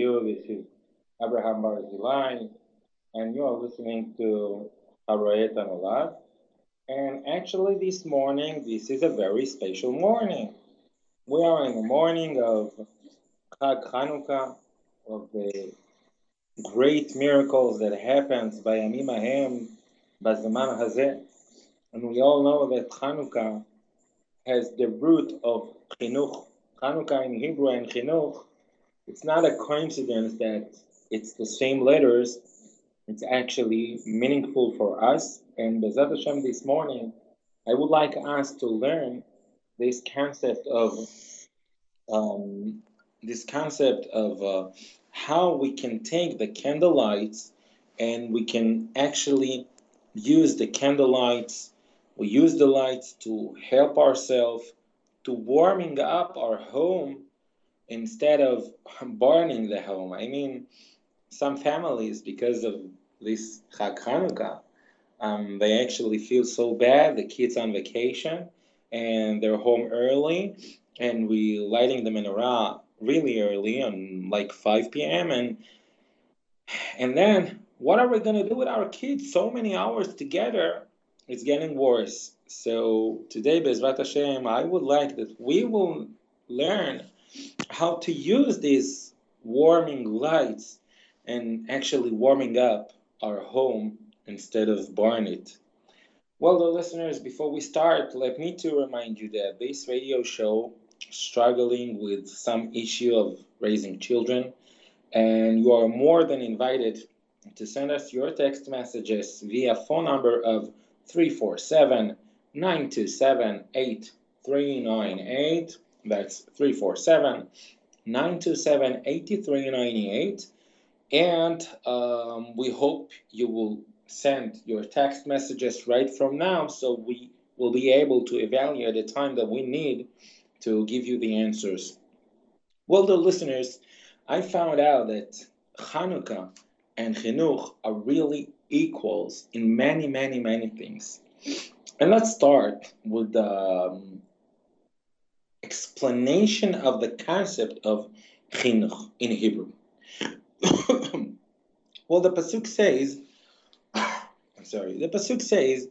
you? This is Abraham Barzilai, and you are listening to Haroet Anolad. And actually, this morning, this is a very special morning. We are in the morning of Chag Chanukah, of the great miracles that happens by Amim Ahem, Bazaman Hazeh. And we all know that Chanukah has the root of Chinuch. Chanukah in Hebrew and Chinuch, it's not a coincidence that it's the same letters. It's actually meaningful for us. And Bezrat Hashem this morning, I would like us to learn this concept of um, this concept of uh, how we can take the candlelights and we can actually use the candlelights we use the lights to help ourselves to warming up our home instead of burning the home. I mean, some families, because of this Chag Hanukkah, um, they actually feel so bad. The kids on vacation and they're home early, and we lighting the menorah really early on like 5 p.m. and and then what are we gonna do with our kids? So many hours together, it's getting worse. So today, Bezrat Hashem, I would like that we will learn how to use these warming lights and actually warming up our home instead of burn it. Well, the listeners, before we start, let me to remind you that this radio show struggling with some issue of raising children, and you are more than invited to send us your text messages via phone number of 347 927 8398. That's 347 927 8398. And um, we hope you will send your text messages right from now so we will be able to evaluate the time that we need to give you the answers. Well, the listeners, I found out that Hanukkah and Chinuch are really equals in many, many, many things. And let's start with the um, explanation of the concept of chinuch in Hebrew. well, the pasuk says, I'm sorry, the pasuk says,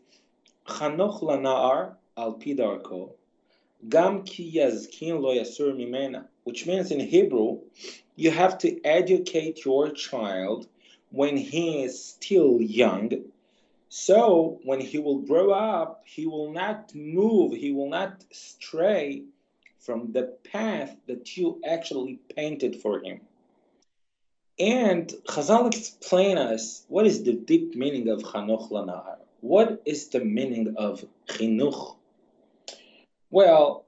"Chanoch lanaar al pidarko, gam ki yazkin lo yasur mimena," which means in Hebrew, you have to educate your child when he is still young. So when he will grow up, he will not move, he will not stray from the path that you actually painted for him. And Chazal explain us what is the deep meaning of Chanoch Lanahar. What is the meaning of Chinuch? Well,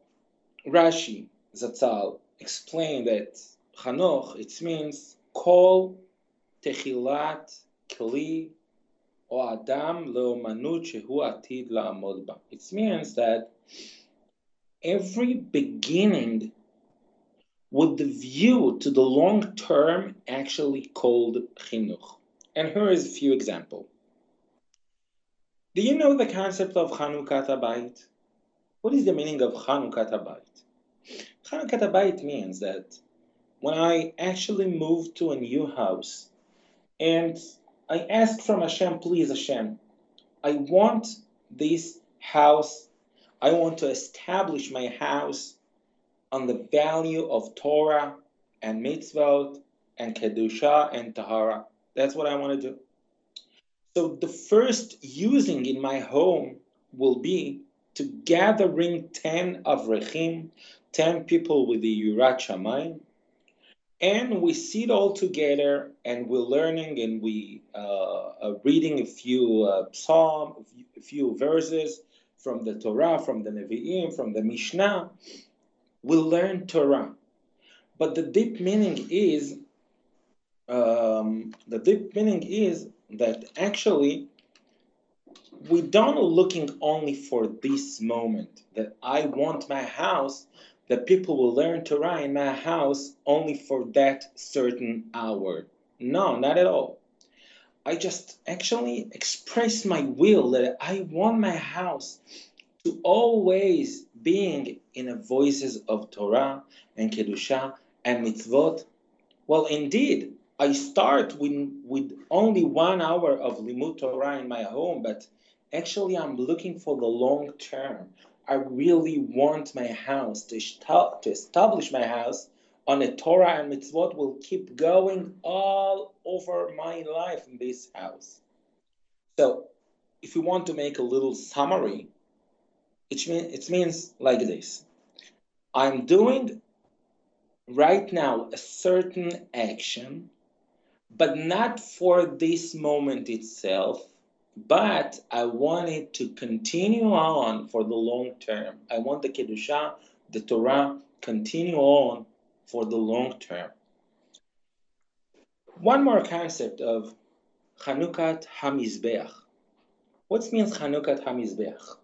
Rashi Zatzal explained that Chanoch, it means call Techilat Kli O Adam Leomanut Shehu Atid La'amod Ba. It means that every beginning with the view to the long term actually called chinuch. And here is a few examples. Do you know the concept of Chanukat Abayit? What is the meaning of Chanukat Abayit? Chanukat Abayit means that when I actually move to a new house, and I ask from Hashem, please Hashem, I want this house, I want to establish my house on the value of Torah and mitzvot and kedusha and tahara. That's what I want to do. So the first using in my home will be to gathering ten avrechim, ten people with the Yirat Shamayim, and we sit all together and we're learning and we uh, are reading a few uh, psalm, a few verses from the Torah, from the Nevi'im, from the Mishnah. We learn Torah, but the deep meaning is um, the deep meaning is that actually we don't looking only for this moment that I want my house that people will learn Torah in my house only for that certain hour. No, not at all. I just actually express my will that I want my house to always being in the voices of Torah and Kedusha and mitzvot Well, indeed, I start with, with only one hour of Limud Torah in my home, but actually I'm looking for the long term. I really want my house to, to establish my house on a Torah and mitzvot will keep going all over my life in this house. So, if you want to make a little summary, it, mean, it means like this I'm doing right now a certain action, but not for this moment itself, but I want it to continue on for the long term. I want the Kedusha, the Torah, continue on for the long term. One more concept of Chanukat Hamizbeach. What means Chanukat Hamizbeach?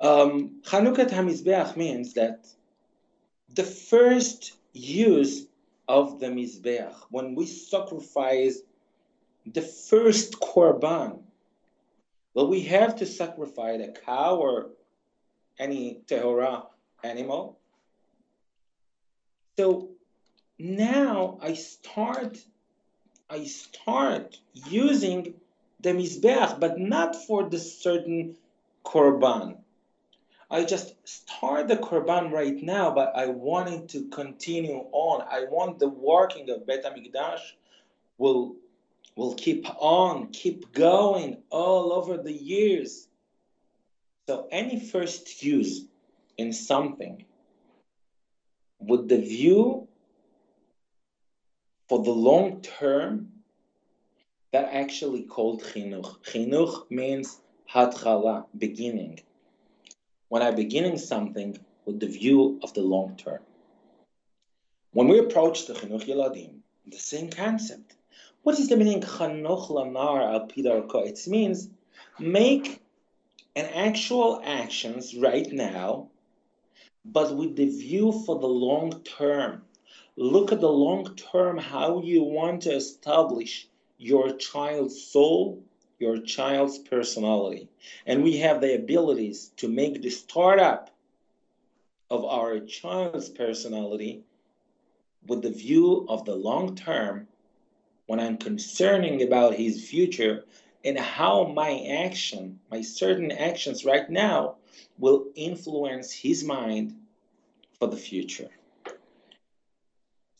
Um, Chanukat Hamizbeach means that the first use of the Mizbeach, when we sacrifice the first Korban, well, we have to sacrifice a cow or any Tehorah animal, so now I start I start using the mizbeach, but not for the certain korban. I just start the korban right now, but I wanted to continue on. I want the working of Bet Hamikdash will will keep on, keep going all over the years. So any first use in something with the view for the long term that actually called chinuch. Chinuch means hatchala, beginning. When I'm beginning something with the view of the long term. When we approach the chinuch yeladim, the same concept. What is the meaning chanoch lanar al pidarko? It means make an actual actions right now but with the view for the long term. Look at the long term, how you want to establish your child's soul, your child's personality. And we have the abilities to make the startup of our child's personality with the view of the long term when I'm concerning about his future and how my action, my certain actions right now, will influence his mind for the future.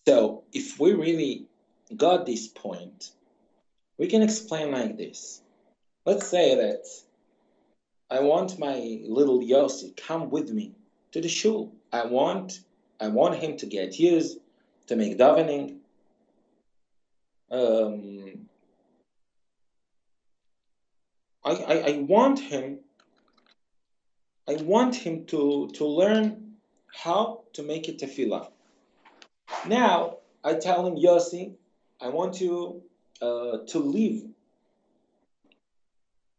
So, if we really got this point, we can explain like this. Let's say that I want my little Yossi come with me to the shul. I want I want him to get used to make davening. Um, I, I, I want him I want him to, to learn how to make a tefillah. Now, I tell him, Yossi, I want you uh, to leave,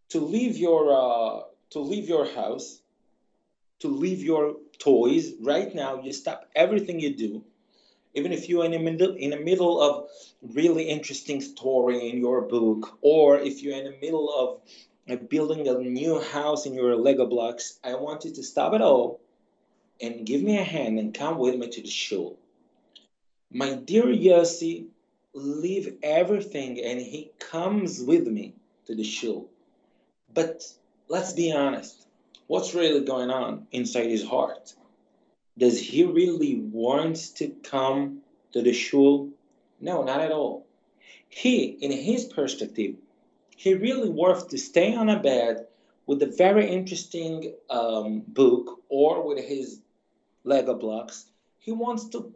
to leave your, uh, to leave your house, to leave your toys right now. You stop everything you do, even if you're in the middle, in the middle of really interesting story in your book, or if you're in the middle of building a new house in your Lego blocks, I want you to stop it all and give me a hand and come with me to the shul. My dear Yossi, leave everything and he comes with me to the shul. But let's be honest, what's really going on inside his heart? Does he really want to come to the shul? No, not at all. He, in his perspective, he really worth to stay on a bed with a very interesting um, book or with his Lego blocks. He wants to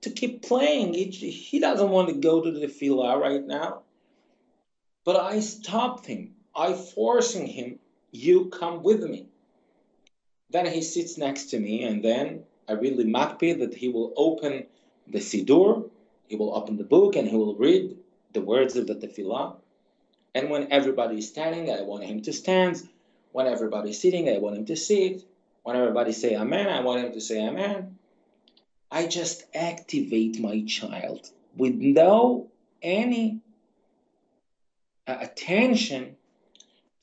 to keep playing. He, he doesn't want to go to tefillah right now. But I stopped him. I forcing him. You come with me. Then he sits next to me, and then I really makpi that he will open the sidur, he will open the book, and he will read the words of the tefillah. And when everybody is standing, I want him to stand. When everybody's sitting, I want him to sit. When everybody say amen, I want him to say amen. I just activate my child with no any uh, attention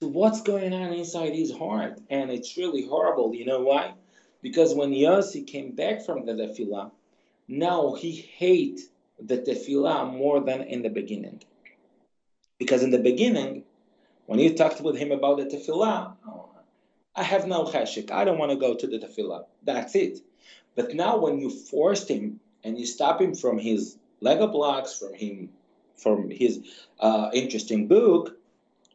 to what's going on inside his heart. And it's really horrible. You know why? Because when Yossi came back from the tefillah, now he hate the tefillah more than in the beginning. Because in the beginning, when you talked with him about the tefillah, oh, I have no cheshek. I don't want to go to the tefillah. That's it. But now when you forced him and you stop him from his Lego blocks, from him, from his uh, interesting book,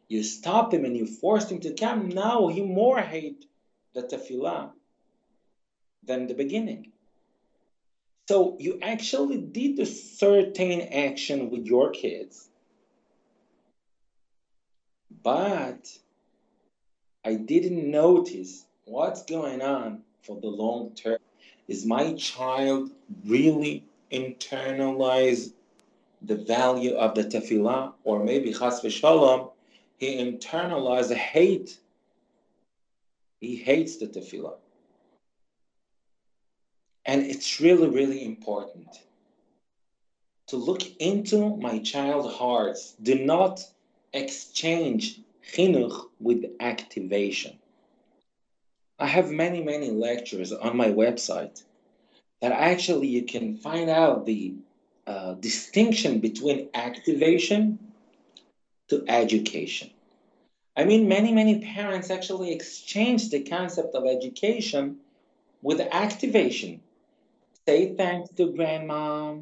you stopped him and you forced him to come. Now he more hate the tefillah than the beginning. So you actually did a certain action with your kids, but I didn't notice what's going on for the long term. Is my child really internalize the value of the tefillah, or maybe chas v'shalom, he internalized hate. He hates the tefillah. And it's really, really important to look into my child's hearts. Do not exchange chinuch with activation. I have many, many lectures on my website that actually you can find out the uh, distinction between activation to education. I mean, many, many parents actually exchange the concept of education with activation. Say thanks to grandma.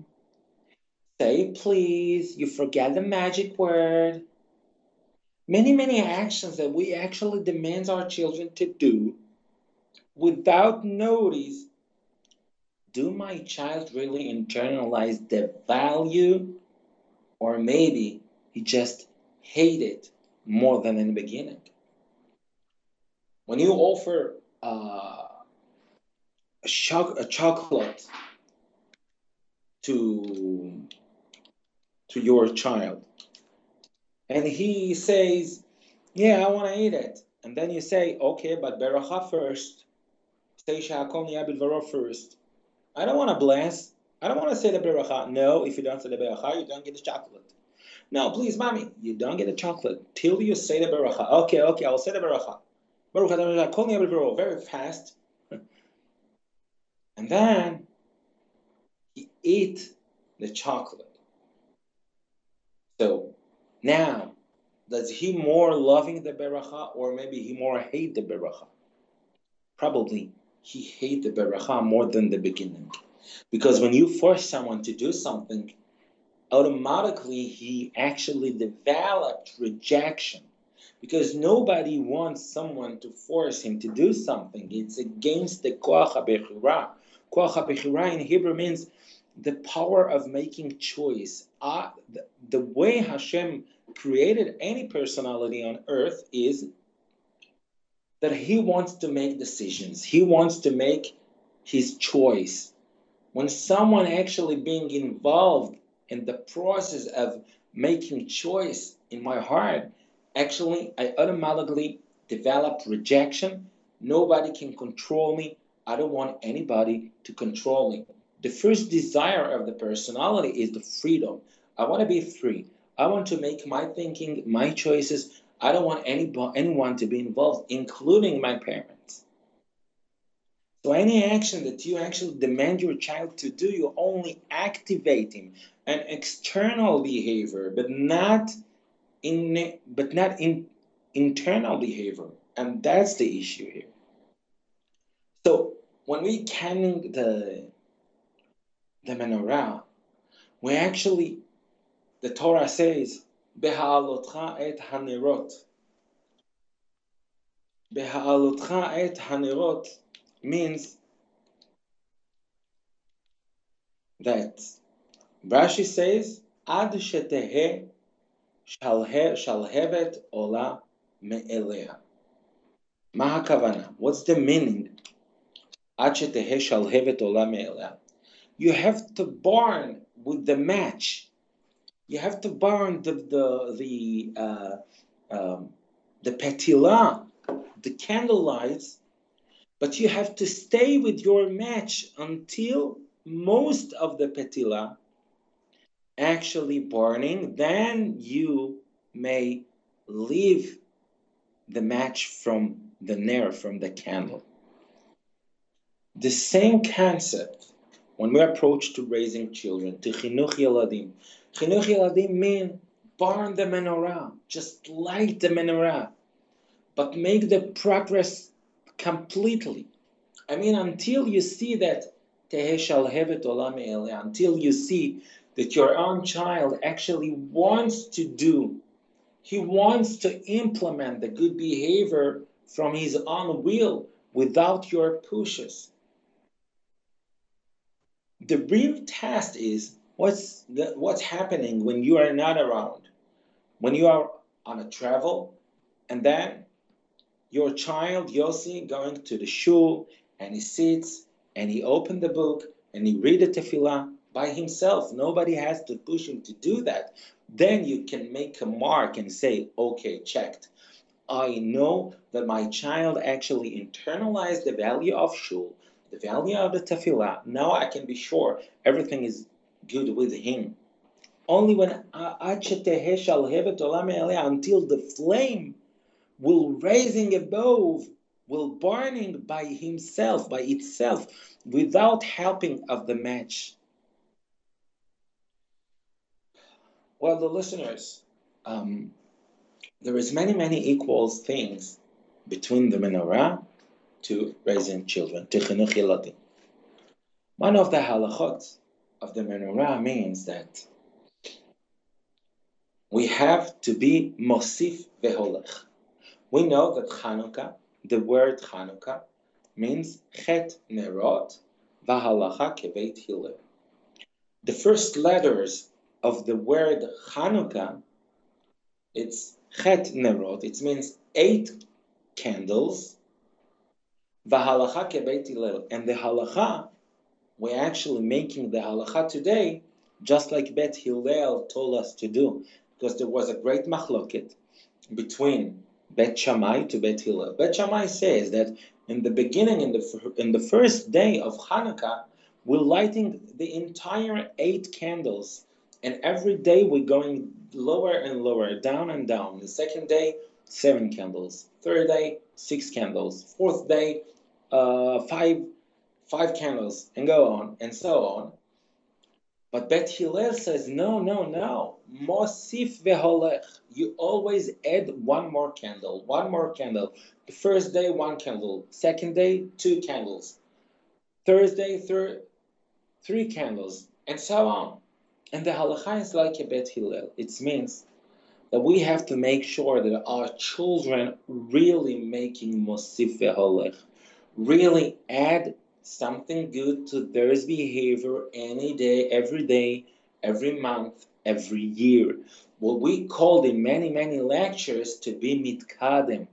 Say please. You forget the magic word. Many, many actions that we actually demand our children to do without notice. Do my child really internalize the value? Or maybe he just hate it more than in the beginning. When you offer uh, a, cho- a chocolate to to your child and he says yeah i want to eat it. And then you say okay but beracha first. Say shakol niyabid first. I don't want to bless i don't want to say the beracha. No if you don't say the beracha you don't get the chocolate. No please mommy you don't get the chocolate till you say the beracha. Okay okay i'll say the beracha. Very fast. And then he ate the chocolate. So now, does he more loving the beracha or maybe he more hate the beracha? Probably he hate the beracha more than the beginning. Because when you force someone to do something, automatically he actually developed rejection because nobody wants someone to force him to do something. It's against the koach bechira. Koach HaBechira in Hebrew means the power of making choice. Uh, the, the way Hashem created any personality on earth is that he wants to make decisions. He wants to make his choice. When someone actually being involved in the process of making choice in my heart, actually I automatically develop rejection. Nobody can control me. I don't want anybody to control me. The first desire of the personality is the freedom. I want to be free. I want to make my thinking, my choices. I don't want any, anyone to be involved, including my parents. So any action that you actually demand your child to do, you're only activating an external behavior, but not in but not in internal behavior. And that's the issue here. So when we canning the the menorah, we actually the Torah says Beha'alotcha et hanerot. Beha'alotcha et hanerot means that Rashi says Ad shetehe shalhevet ola me'eleha. Mahakavana. What's the meaning Ad shetehe shalhevet ola. you have to burn with the match. You have to burn the the the uh, um, the petila, the candlelights, but you have to stay with your match until most of the petila actually burning. Then you may leave the match from the nair, from the candle. The same concept when we approach to raising children, to chinuch yeladim. Chinuch yeladim mean burn the menorah, just light the menorah, but make the progress completely. I mean, until you see that until you see that your own child actually wants to do, he wants to implement the good behavior from his own will without your pushes. The real test is what's the, what's happening when you are not around, when you are on a travel, and then your child Yossi going to the shul and he sits and he opened the book and he read the tefillah by himself. Nobody has to push him to do that. Then you can make a mark and say, okay, checked. I know that my child actually internalized the value of shul, the value of the tefillah. Now I can be sure everything is good with him. Only when until the flame will raising above, will burning by himself, by itself, without helping of the match. Well, the listeners, um, there is many, many equal things between the menorah to raising children, to chinuch. One of the halachot of the menorah means that we have to be mosif veholech. We know that Chanukah, the word Chanukah, means chet nerot v'halacha kebeit hillel. The first letters of the word Chanukah, it's chet nerot. It means eight candles. V'halacha kebeit hillel. And the halacha, we're actually making the halacha today, just like Bet Hillel told us to do, because there was a great machloket between Bet Shammai to Bet Hillel. Bet Shammai says that in the beginning, in the in the first day of Hanukkah, we're lighting the entire eight candles, and every day we're going lower and lower, down and down. The second day, seven candles. Third day, six candles. Fourth day, uh, five five candles, and go on and so on. But Bet Hillel says, no, no, no. Mosif veholech. You always add one more candle, one more candle. The first day, one candle. Second day, two candles. Thursday, third, three candles, and so on. And the halacha is like a Bet Hillel. It means that we have to make sure that our children really making Mosif veholech, really add something good to their behavior any day, every day, every month, every year. What we called in many, many lectures to be mitkadem,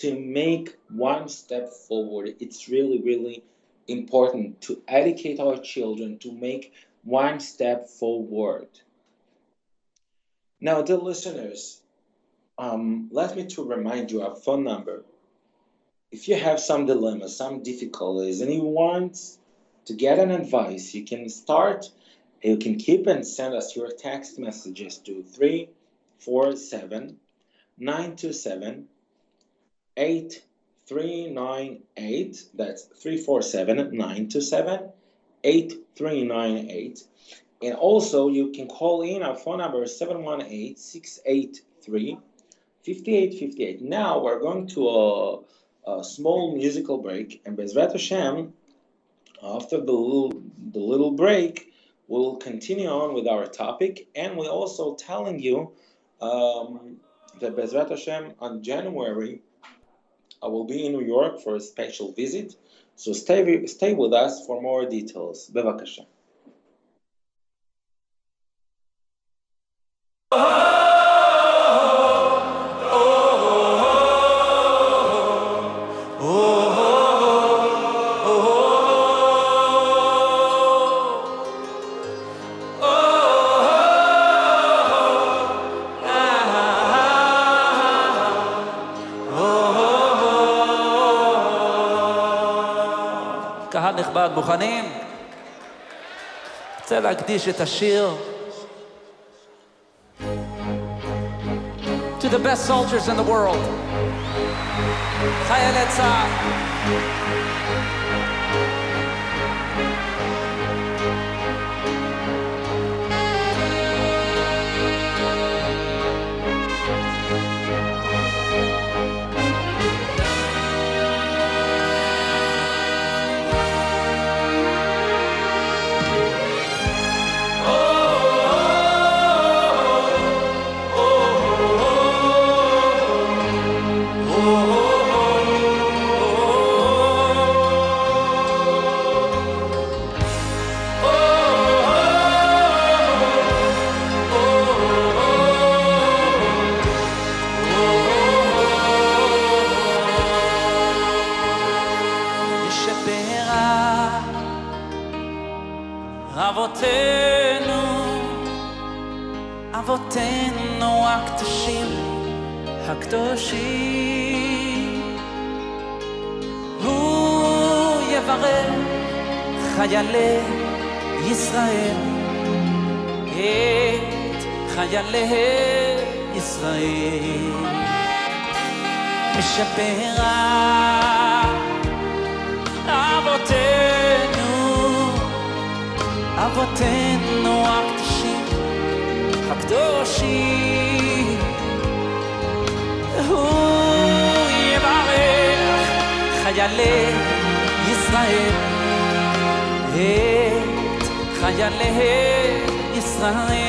to make one step forward. It's really, really important to educate our children to make one step forward. Now, dear listeners, um, let me to remind you our phone number if you have some dilemmas, some difficulties, and you want to get an advice, you can start, you can keep and send us your text messages to 347 927 8398. That's 347 927 8398. And also, you can call in our phone number 718 683 5858. Now, we're going to uh, a small musical break, and Bezrat Hashem, after the little, the little break, we'll continue on with our topic, and we're also telling you um, that Bezrat Hashem on January I will be in New York for a special visit, so stay, stay with us for more details. Bevakasha. רוצה להקדיש את השיר To the best soldiers in the world, חיילי צה"ל. חיילי ישראל. משפרה אבותינו, אבותינו הקדושים, הקדושים. הוא יברך חיילי ישראל, את חיילי ישראל.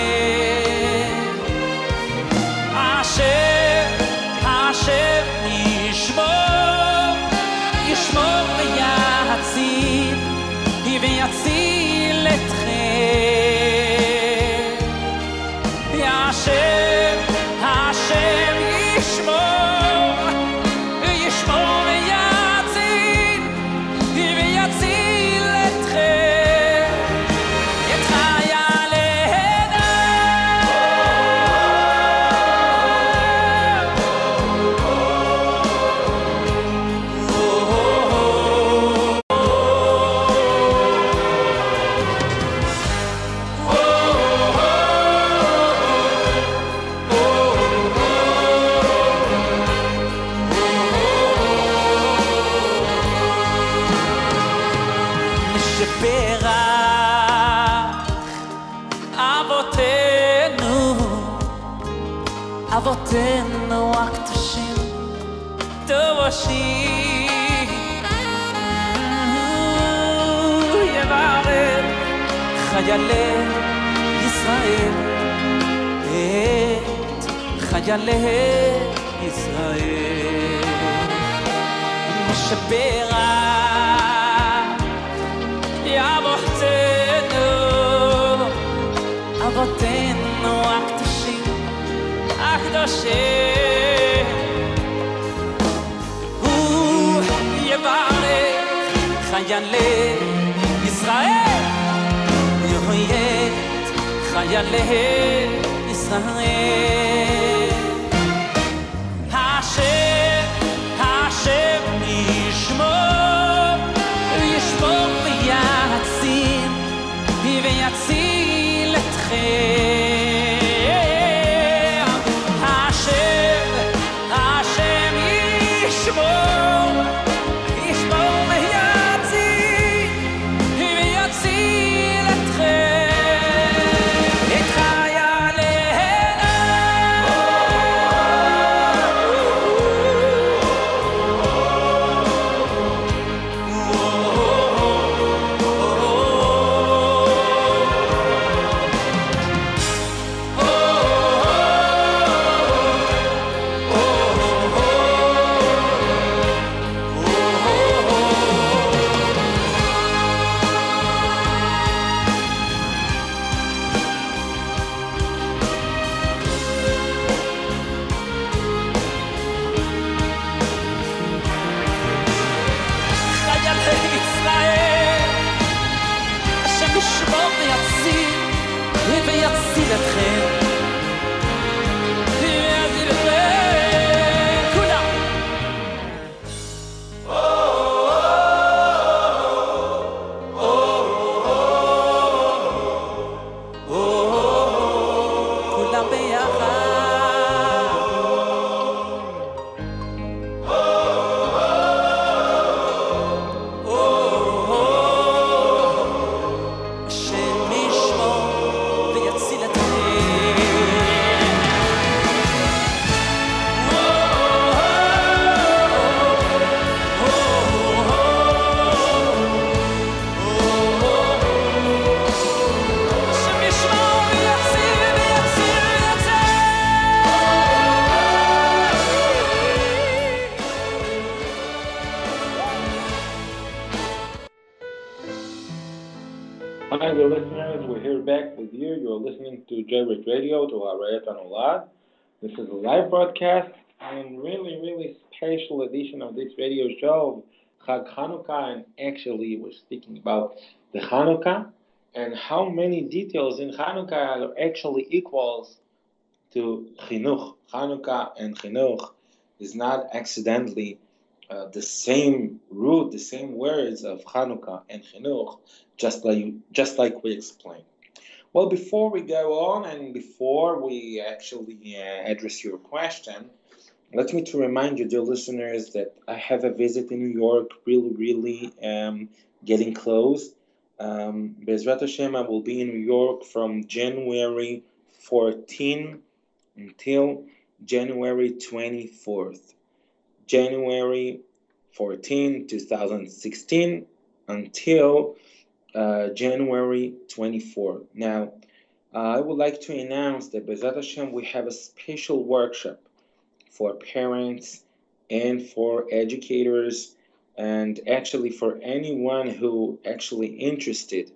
This is a live broadcast and really, really special edition of this radio show, Chag Hanukkah. And actually, we're speaking about the Hanukkah and how many details in Hanukkah are actually equals to chinuch. Hanukkah and chinuch is not accidentally uh, the same root, the same words of Hanukkah and chinuch, just like just like we explained. Well, before we go on and before we actually uh, address your question, let me to remind you, dear listeners, that I have a visit in New York, really, really um, getting close. Um, Bezrat Hashem, I will be in New York from January 14 until January 24th. January 14, 2016 until uh, January 24. Now, uh, I would like to announce that Bezrat Hashem, we have a special workshop for parents and for educators and actually for anyone who actually interested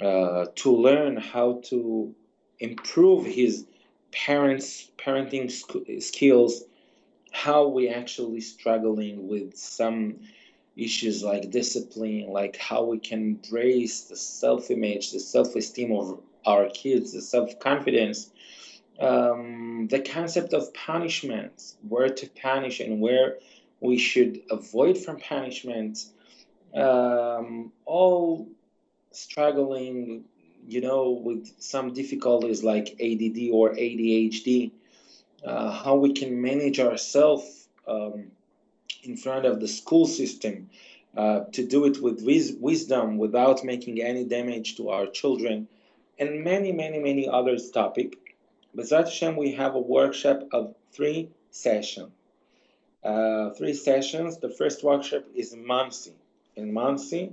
uh, to learn how to improve his parents parenting sk- skills how we actually struggling with some issues like discipline like how we can embrace the self-image the self-esteem of our kids the self-confidence um, the concept of punishment where to punish and where we should avoid from punishment um, all struggling you know with some difficulties like add or adhd uh, how we can manage ourselves um, in front of the school system uh, to do it with wis- wisdom without making any damage to our children and many many many other topics Bezrat Hashem, we have a workshop of three sessions. Uh, three sessions. The first workshop is in in Monsey,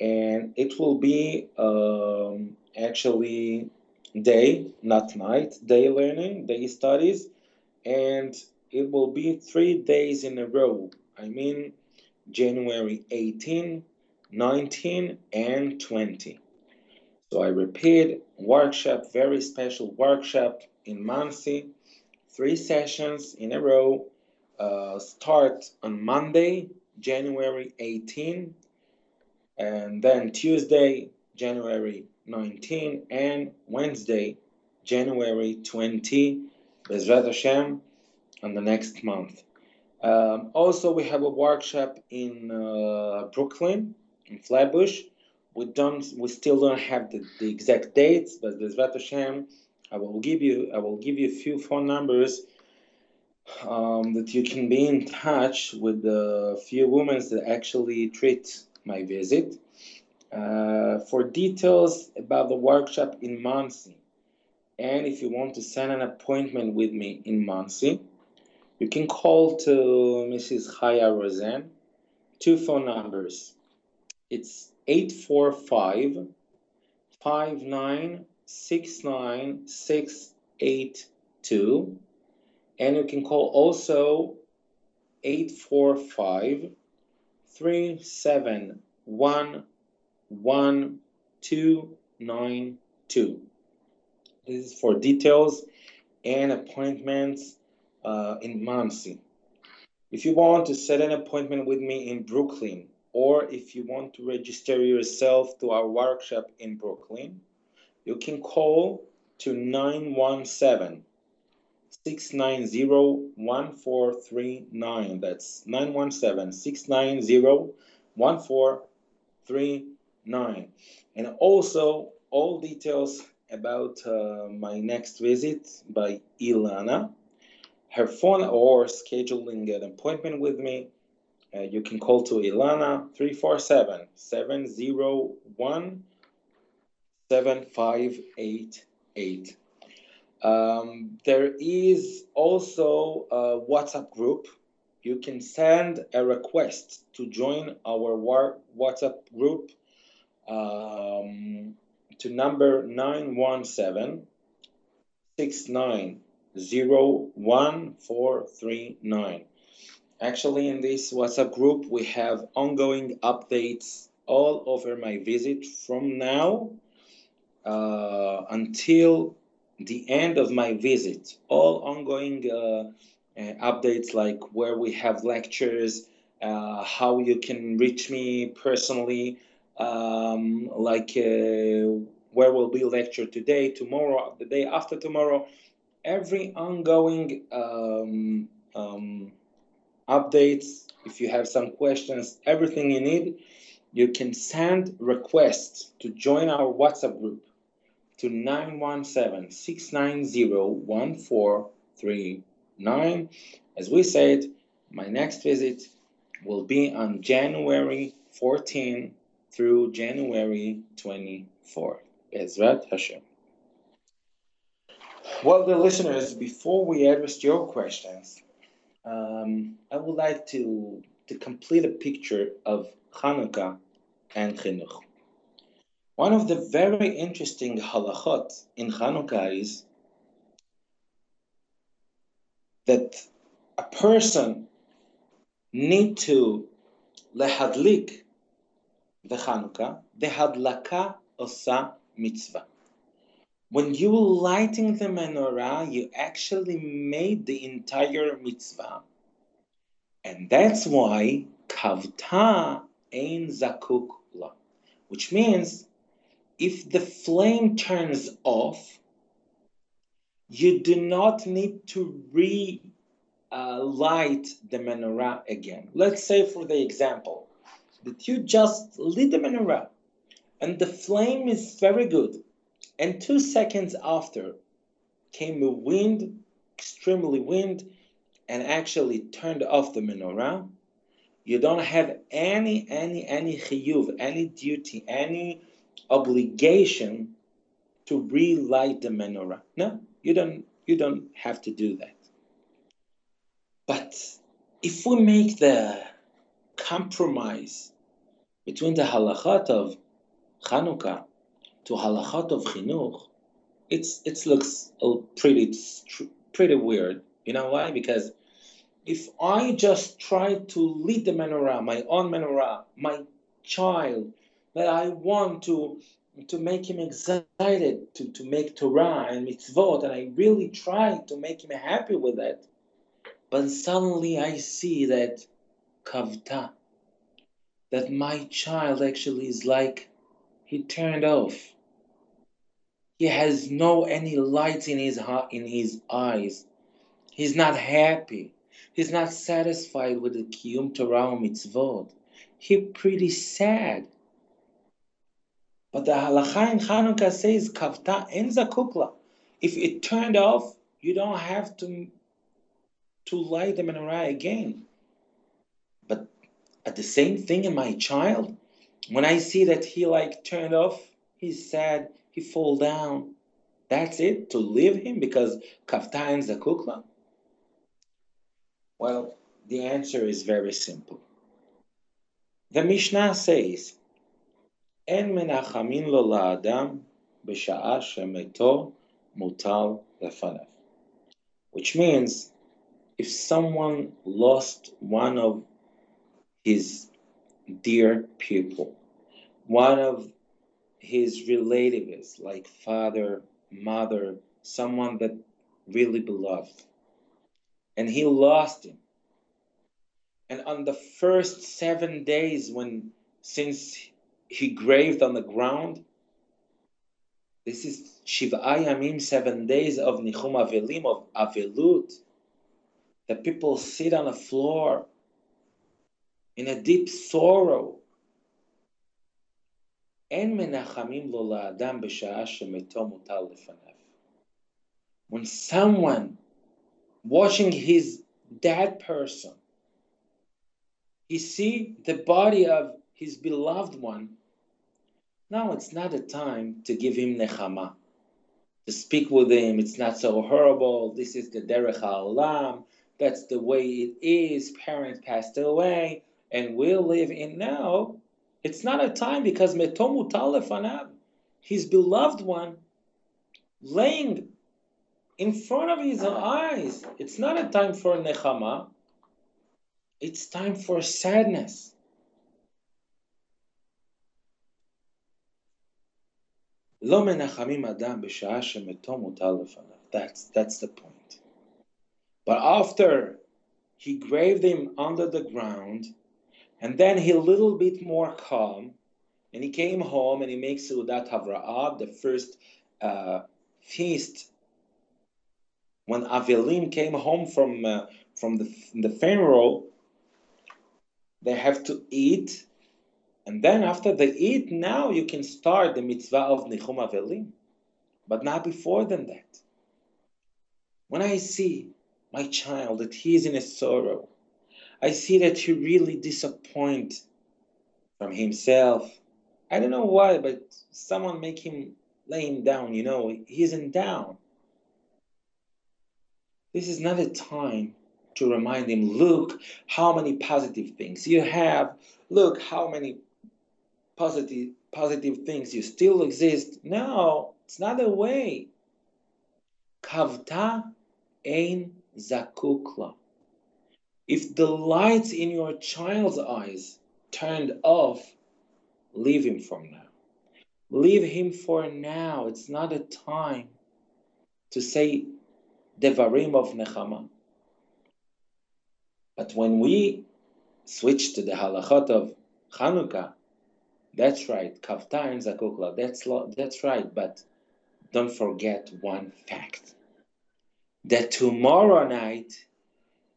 and it will be um, actually day, not night, day learning, day studies, and it will be three days in a row. I mean, January 18, 19, and 20. So I repeat, workshop, very special workshop in Monsey, three sessions in a row. Uh, start on Monday, January 18, and then Tuesday, January 19, and Wednesday, January 20, Bezrat Hashem, on the next month. Um, also, we have a workshop in uh, Brooklyn, in Flatbush. We don't, we still don't have the, the exact dates, but Bezrat Hashem, I will give you, I will give you a few phone numbers um, that you can be in touch with the few women that actually treat my visit. Uh, for details about the workshop in Monsey, and if you want to set an appointment with me in Monsey, you can call to Mrs. Chaya Rosen. Two phone numbers. It's 845 5969 682. And you can call also 845 371 1292. This is for details and appointments uh, in Monsey. If you want to set an appointment with me in Brooklyn, or if you want to register yourself to our workshop in Brooklyn, you can call to 917 690 1439. That's 917 690 1439. And also, all details about uh, my next visit by Ilana, her phone, or scheduling an appointment with me, uh, you can call to Ilana 347 701 7588. Um, there is also a WhatsApp group. You can send a request to join our WhatsApp group um, to number 917 690 1439. Actually, in this WhatsApp group, we have ongoing updates all over my visit from now uh, until the end of my visit. All ongoing uh, uh, updates like where we have lectures, uh, how you can reach me personally, um, like uh, where will be lecture today, tomorrow, the day after tomorrow. Every ongoing um, um, updates. If you have some questions, everything you need, you can send requests to join our WhatsApp group to 917 690 1439. As we said, my next visit will be on January 14 through January 24. Bezrat Hashem. Well, the listeners, before we address your questions, um, I would like to, to complete a picture of Hanukkah and Chinuch. One of the very interesting halachot in Hanukkah is that a person need to lehadlik the Hanukkah, the hadlaka osa mitzvah. When you were lighting the menorah, you actually made the entire mitzvah. And that's why kavta ein zakuk la, which means if the flame turns off, you do not need to re uh, light the menorah again. Let's say, for the example, that you just lit the menorah and the flame is very good, and two seconds after came a wind, extremely wind, and actually turned off the menorah. You don't have any, any, any chiyuv, any duty, any obligation to relight the menorah. No, you don't. You don't have to do that. But if we make the compromise between the halachot of Chanukah to halachot of chinuch, it's it looks pretty pretty weird. You know why? Because if I just try to lead the menorah, my own menorah, my child, that I want to to make him excited to, to make Torah and mitzvot, and I really try to make him happy with that. But suddenly I see that kavta, that my child actually is like he turned off. He has no any light in his heart, in his eyes. He's not happy. He's not satisfied with the kiyum Torah mitzvot. He pretty sad. But the halacha in Chanukah says kavta en zakukla. If it turned off, you don't have to to light the menorah again. But at the same thing in my child, when I see that he like turned off, he's sad, he fall down. That's it, to leave him because kavta ein zakukla? Well, the answer is very simple. The Mishnah says, En menachamin lo la'adam b'sha'a shemeto mutal lefanav," Which means, if someone lost one of his dear people, one of his relatives, like father, mother, someone that really beloved, and he lost him. And on the first seven days, when since he graved on the ground. This is Shiva Yamim, seven days of Nichum Avelim, of Avelut. The people sit on the floor in a deep sorrow אין מנחמים לו לאדם בשעה שמתו מוטל לפניו. When someone watching his dead person, he see the body of his beloved one, now it's not a time to give him nechama, to speak with him. It's not so horrible. This is the derech haolam. That's the way it is. Parents passed away, and we'll live in now. it's not a time because metomu lefanav, his beloved one, laying in front of his eyes. It's not a time for nechama. It's time for sadness. That's, that's the point. But after he graved him under the ground, and then he a little bit more calm, and he came home and he makes Seudat Havra'ah, the first uh, feast. When Avelim came home from uh, from the the funeral, they have to eat, and then after they eat, now you can start the mitzvah of Nichum Avelim, but not before than that. When I see my child that he is in a sorrow, I see that he really disappoint from himself. I don't know why, but someone make him lay him down. You know, he isn't down. This is not a time to remind him, look how many positive things you have. Look how many positive positive things you still exist. No, it's not a way. Kavta ein zakukla. If the lights in your child's eyes turned off, leave him from now. Leave him for now. It's not a time to say devarim of nechama. But when we switch to the halachot of Chanukah, that's right, kavta ein zakukla. That's that's right. But don't forget one fact: that tomorrow night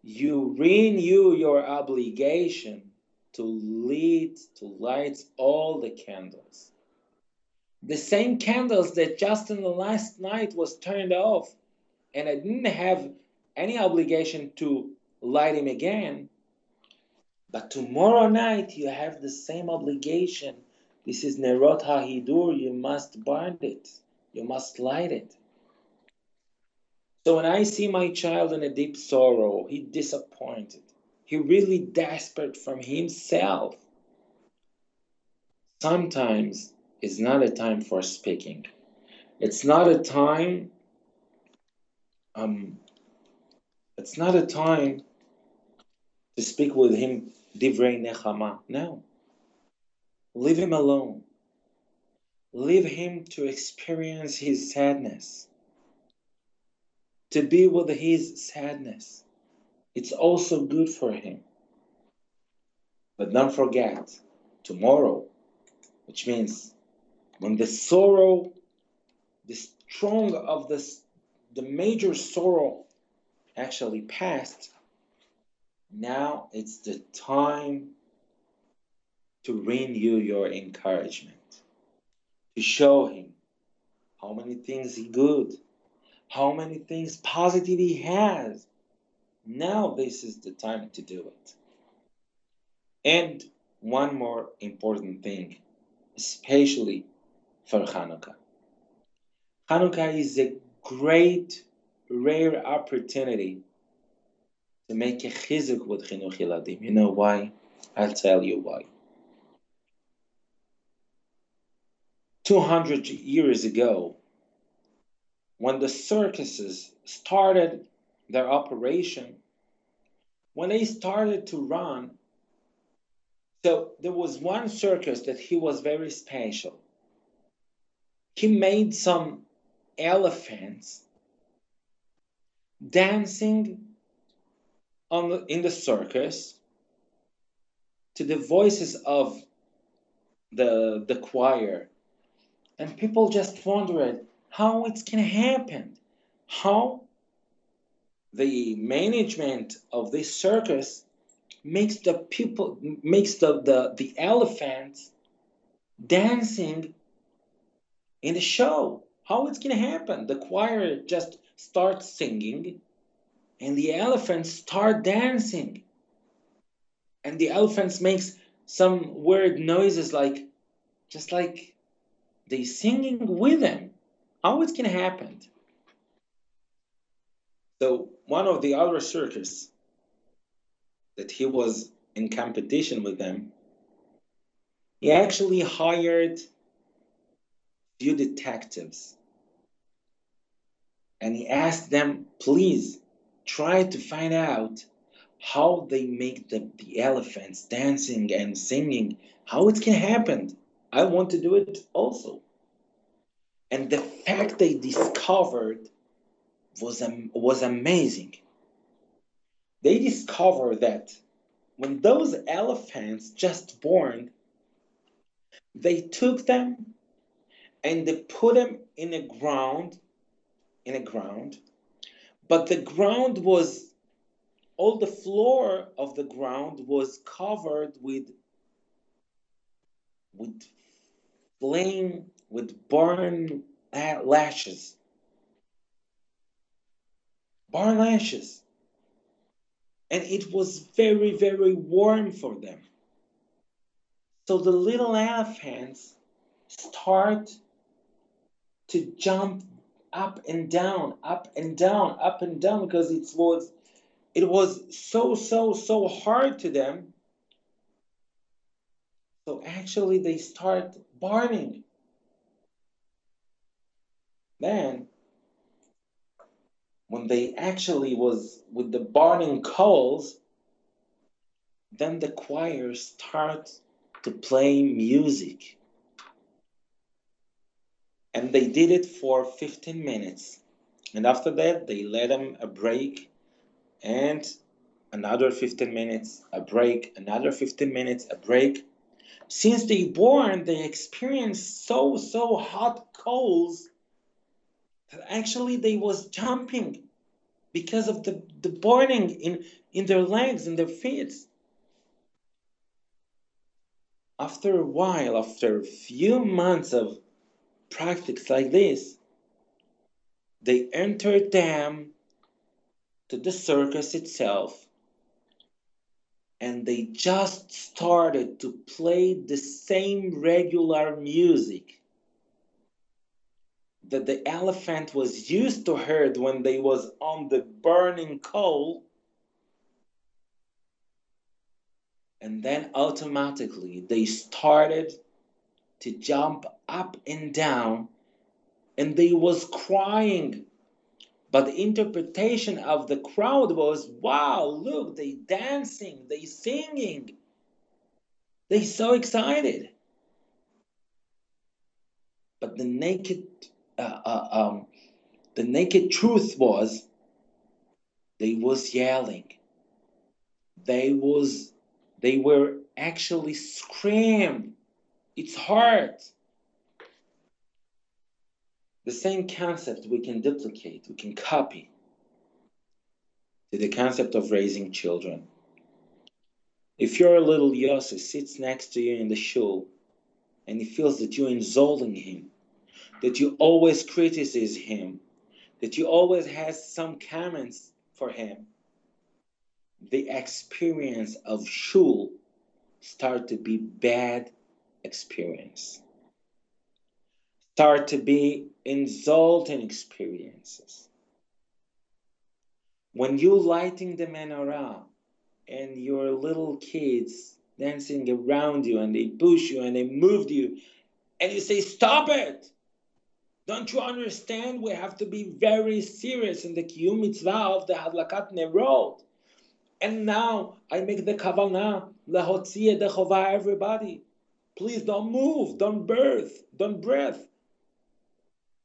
you renew your obligation to lead to light all the candles. The same candles that just in the last night was turned off, and I didn't have any obligation to light him again. But tomorrow night you have the same obligation. This is Nerot HaHidur, you must burn it. You must light it. So when I see my child in a deep sorrow, he disappointed, he really desperate from himself. Sometimes it's not a time for speaking. It's not a time. Um, it's not a time to speak with him divrei nechama. No. Leave him alone. Leave him to experience his sadness. To be with his sadness. It's also good for him. But don't forget, tomorrow, which means when the sorrow, the strong of this, the major sorrow actually passed, now it's the time to renew your encouragement, to show him how many things he good, how many things positive he has. Now this is the time to do it. And one more important thing, especially for Hanukkah. Hanukkah is a great, rare opportunity to make a chizuk with chinuch yiladim. You know why? I'll tell you why. 200 years ago, when the circuses started their operation, when they started to run, so there was one circus that he was very special. He made some elephants dancing on the, in the circus to the voices of the the choir and people just wondered how it's can happen how the management of this circus makes the people makes the the, the elephants dancing in the show. How it's gonna happen? The choir just starts singing and the elephants start dancing. And the elephants makes some weird noises like just like they singing with them how it gonna happen. So one of the other circus that he was in competition with them he actually hired few detectives. And he asked them please try to find out how they make the, the elephants dancing and singing how it can happen. I want to do it also and the fact they discovered was was amazing. They discovered that when those elephants just born they took them and they put them in a ground in a ground but the ground was all the floor of the ground was covered with with flame with burn la- lashes. Burn lashes. And it was very very warm for them. So the little elephants start to jump up and down up and down up and down because it was it was so so so hard to them. So actually they start burning then when they actually was with the burning coals then the choir start to play music. And they did it for 15 minutes. And after that they let them a break and another 15 minutes a break another 15 minutes a break. Since they born they experience so so hot coals that actually they was jumping because of the, the burning in, in their legs and their feet. After a while after a few months of practice like this they entered them to the circus itself and they just started to play the same regular music that the elephant was used to heard when they was on the burning coal. And then automatically they started to jump up and down and they was crying. But the interpretation of the crowd was wow look they dancing they singing. They so excited. But the naked uh, uh, um, the naked truth was they was yelling. They was they were actually scream. It's hard. The same concept we can duplicate, we can copy to the concept of raising children. If your little Yossi sits next to you in the shul and he feels that you're insulting him, that you always criticize him, that you always has some comments for him, the experience of shul start to be bad experience start to be insulting experiences. When you lighting the menorah and your little kids dancing around you and they push you and they move you and you say, Stop it! Don't you understand? We have to be very serious in the Kiyum mitzvah of the Hadlakat Nerot. And now I make the kavanah, lahotziah the chovah, everybody. Please don't move, don't birth, don't breath.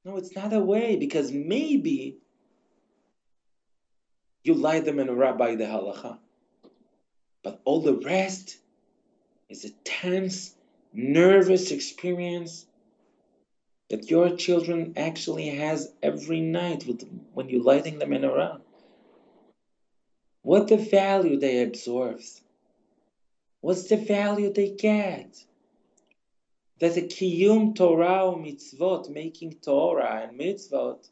No, it's not a way because maybe you light them in rabbi the halacha. But all the rest is a tense, nervous experience that your children actually has every night with when you're lighting the menorah. What the value they absorb? What's the value they get? that the kiyum Torah mitzvot, making Torah and mitzvot,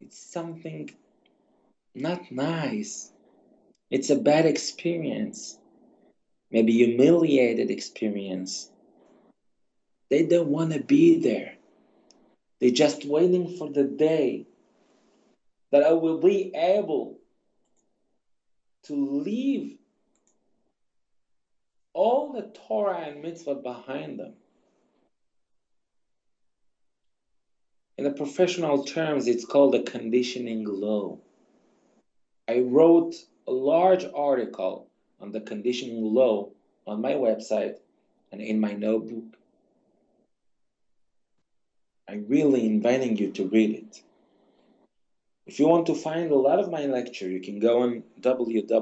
it's something not nice. It's a bad experience, maybe humiliated experience. They don't want to be there. They're just waiting for the day that I will be able to leave all the Torah and mitzvah behind them. In the professional terms, it's called a conditioning law. I wrote a large article on the conditioning law on my website and in my notebook. I'm really inviting you to read it. If you want to find a lot of my lecture, you can go on www.abraham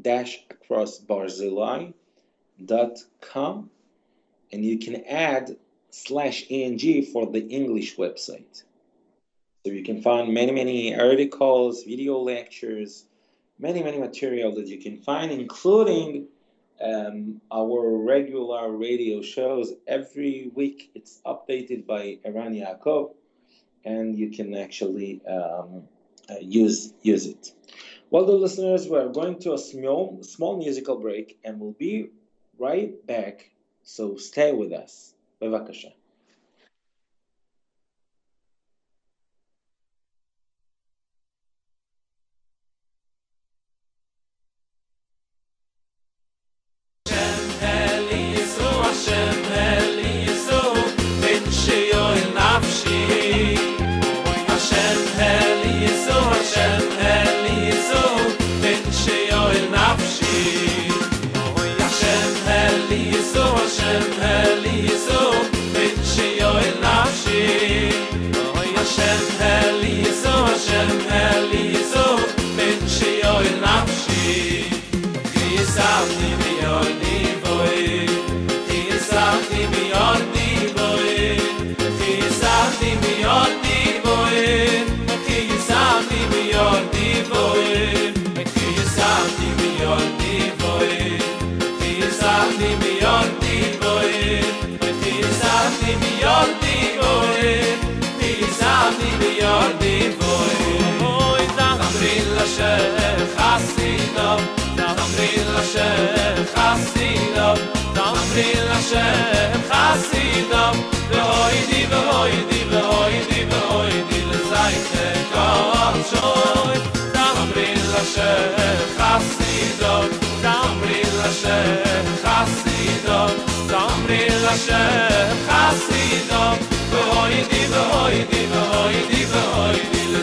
dash and you can add slash eng for the English website. So you can find many, many articles, video lectures, many, many material that you can find, including um, our regular radio shows. Every week it's updated by Eran Yaakov, and you can actually um, uh, use use it. Well, the listeners, we're going to a small small musical break, and we'll be right back. So stay with us. dom dril la she khasi dom dom dril la she khasi dom ve hoy di hoy di hoy di hoy di le zayte kom shoy. Dom dril la she khasi dom dom dril la she khasi dom dom dril hoy di hoy di hoy di hoy di le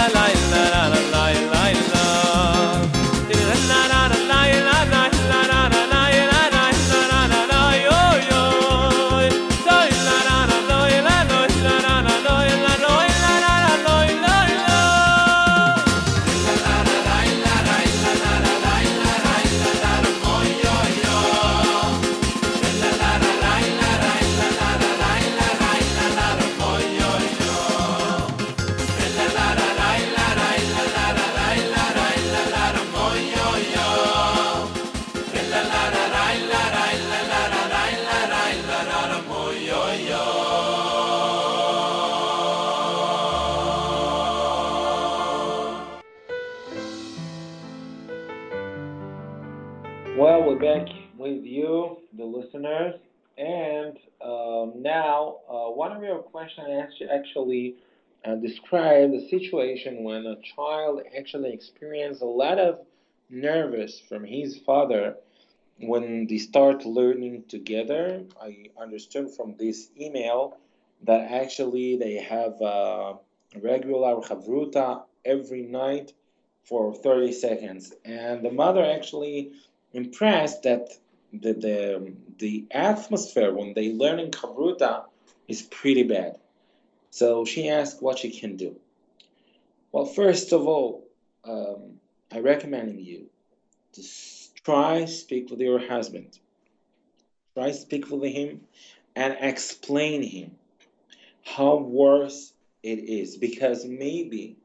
actually uh, describe the situation when a child actually experiences a lot of nervous from his father when they start learning together. I understood from this email that actually they have uh, regular chavruta every night for 30 seconds, and the mother actually impressed that the the, the atmosphere when they learn in chavruta is pretty bad. So she asked what she can do. Well, first of all, um, I recommend you to try speak with your husband. Try speak with him and explain him how worse it is because maybe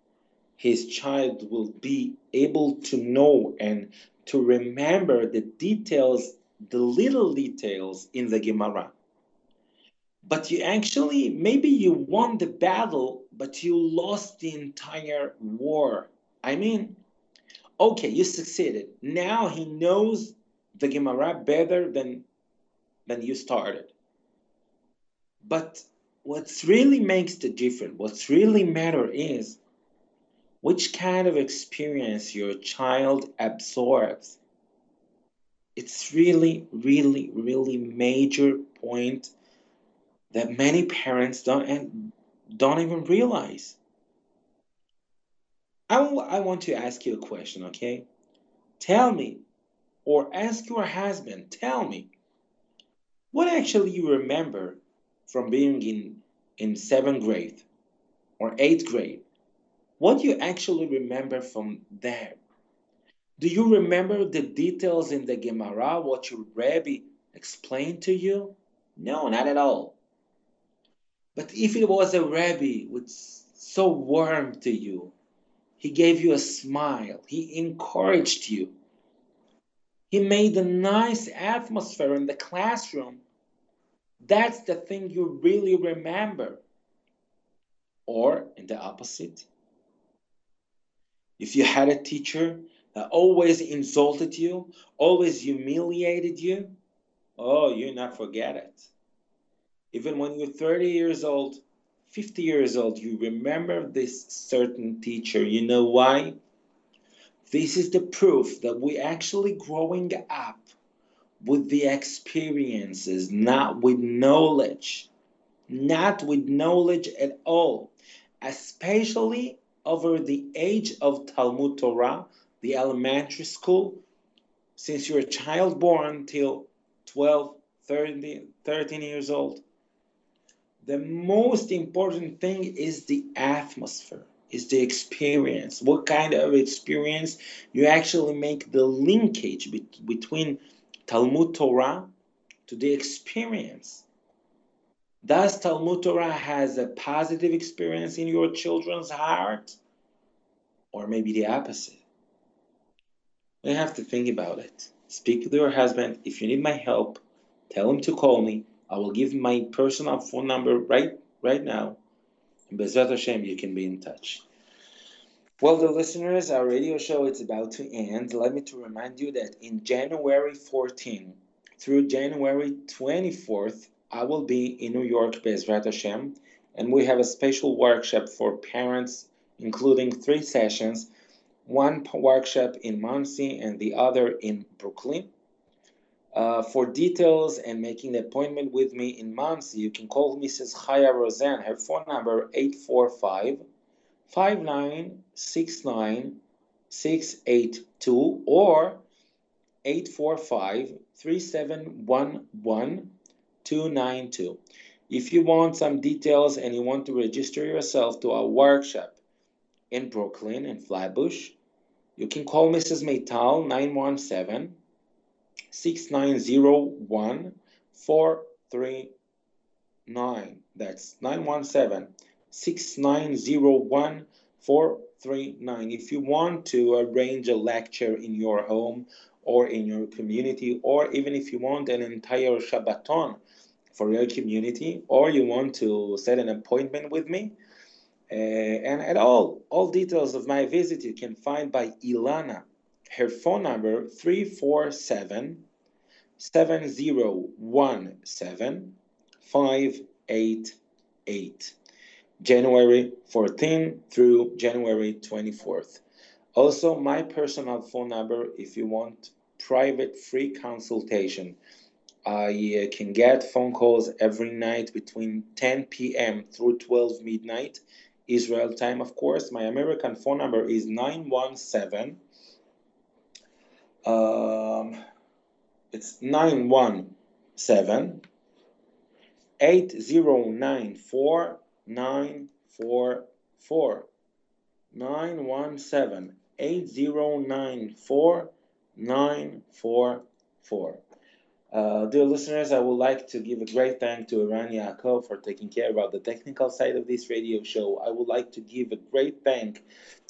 his child will be able to know and to remember the details, the little details in the Gemara. But you actually, maybe you won the battle, but you lost the entire war. I mean, okay, you succeeded. Now he knows the Gemara better than than you started. But what's really makes the difference, what's really matter is which kind of experience your child absorbs. It's really, really, really major point that many parents don't and don't even realize. I, I want to ask you a question, okay? Tell me, or ask your husband, tell me, what actually you remember from being in, in seventh grade or eighth grade What do you actually remember from there? Do you remember the details in the Gemara, what your Rebbe explained to you? No, not at all. But if it was a Rebbe with so warm to you, he gave you a smile, he encouraged you, he made a nice atmosphere in the classroom, that's the thing you really remember. Or in the opposite, if you had a teacher that always insulted you, always humiliated you, oh, you not forget it. Even when you're 30 years old, 50 years old, you remember this certain teacher. You know why? This is the proof that we're actually growing up with the experiences, not with knowledge. Not with knowledge at all, especially over the age of Talmud Torah, the elementary school, since you're a child born till 12, 13, 13 years old. The most important thing is the atmosphere, is the experience. What kind of experience you actually make the linkage bet- between Talmud Torah to the experience. Does Talmud Torah has a positive experience in your children's heart? Or maybe the opposite? You have to think about it. Speak to your husband. If you need my help, tell him to call me. I will give my personal phone number right right now. And Bezrat Hashem, you can be in touch. Well, the listeners, our radio show is about to end. Let me to remind you that in January 14 through January 24th, I will be in New York, Bezrat Hashem, and we have a special workshop for parents, including three sessions. One workshop in Monsey and the other in Brooklyn. Uh, for details and making an appointment with me in Monsey, you can call Mrs. Chaya Rosen. Her phone number 845 5969 682 or 845 3711 292. If you want some details and you want to register yourself to our workshop in Brooklyn in Flatbush, you can call Mrs. Maytal 917 6901 439. That's 917 6901 439. If you want to arrange a lecture in your home or in your community, or even if you want an entire Shabbaton for your community, or you want to set an appointment with me, uh, and at all, all details of my visit you can find by Ilana. Her phone number 347 7017 588. January 14 through January 24th. Also, my personal phone number if you want private free consultation. I uh, can get phone calls every night between 10 p.m. through 12 midnight, Israel time, of course. My American phone number is 917. Um, it's 917 8094 944. 917 8094 944. Uh, dear listeners, I would like to give a great thank to Eran Yaakov for taking care about the technical side of this radio show. I would like to give a great thank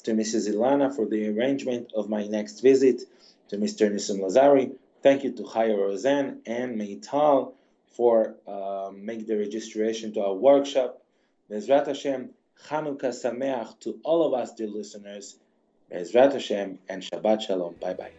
to Mrs. Ilana for the arrangement of my next visit, to Mr. Nissim Lazari. Thank you to Chaya Rosen and Meital for uh, make the registration to our workshop. Bezrat Hashem, Chanukah Sameach to all of us, dear listeners. Bezrat Hashem and Shabbat Shalom. Bye bye.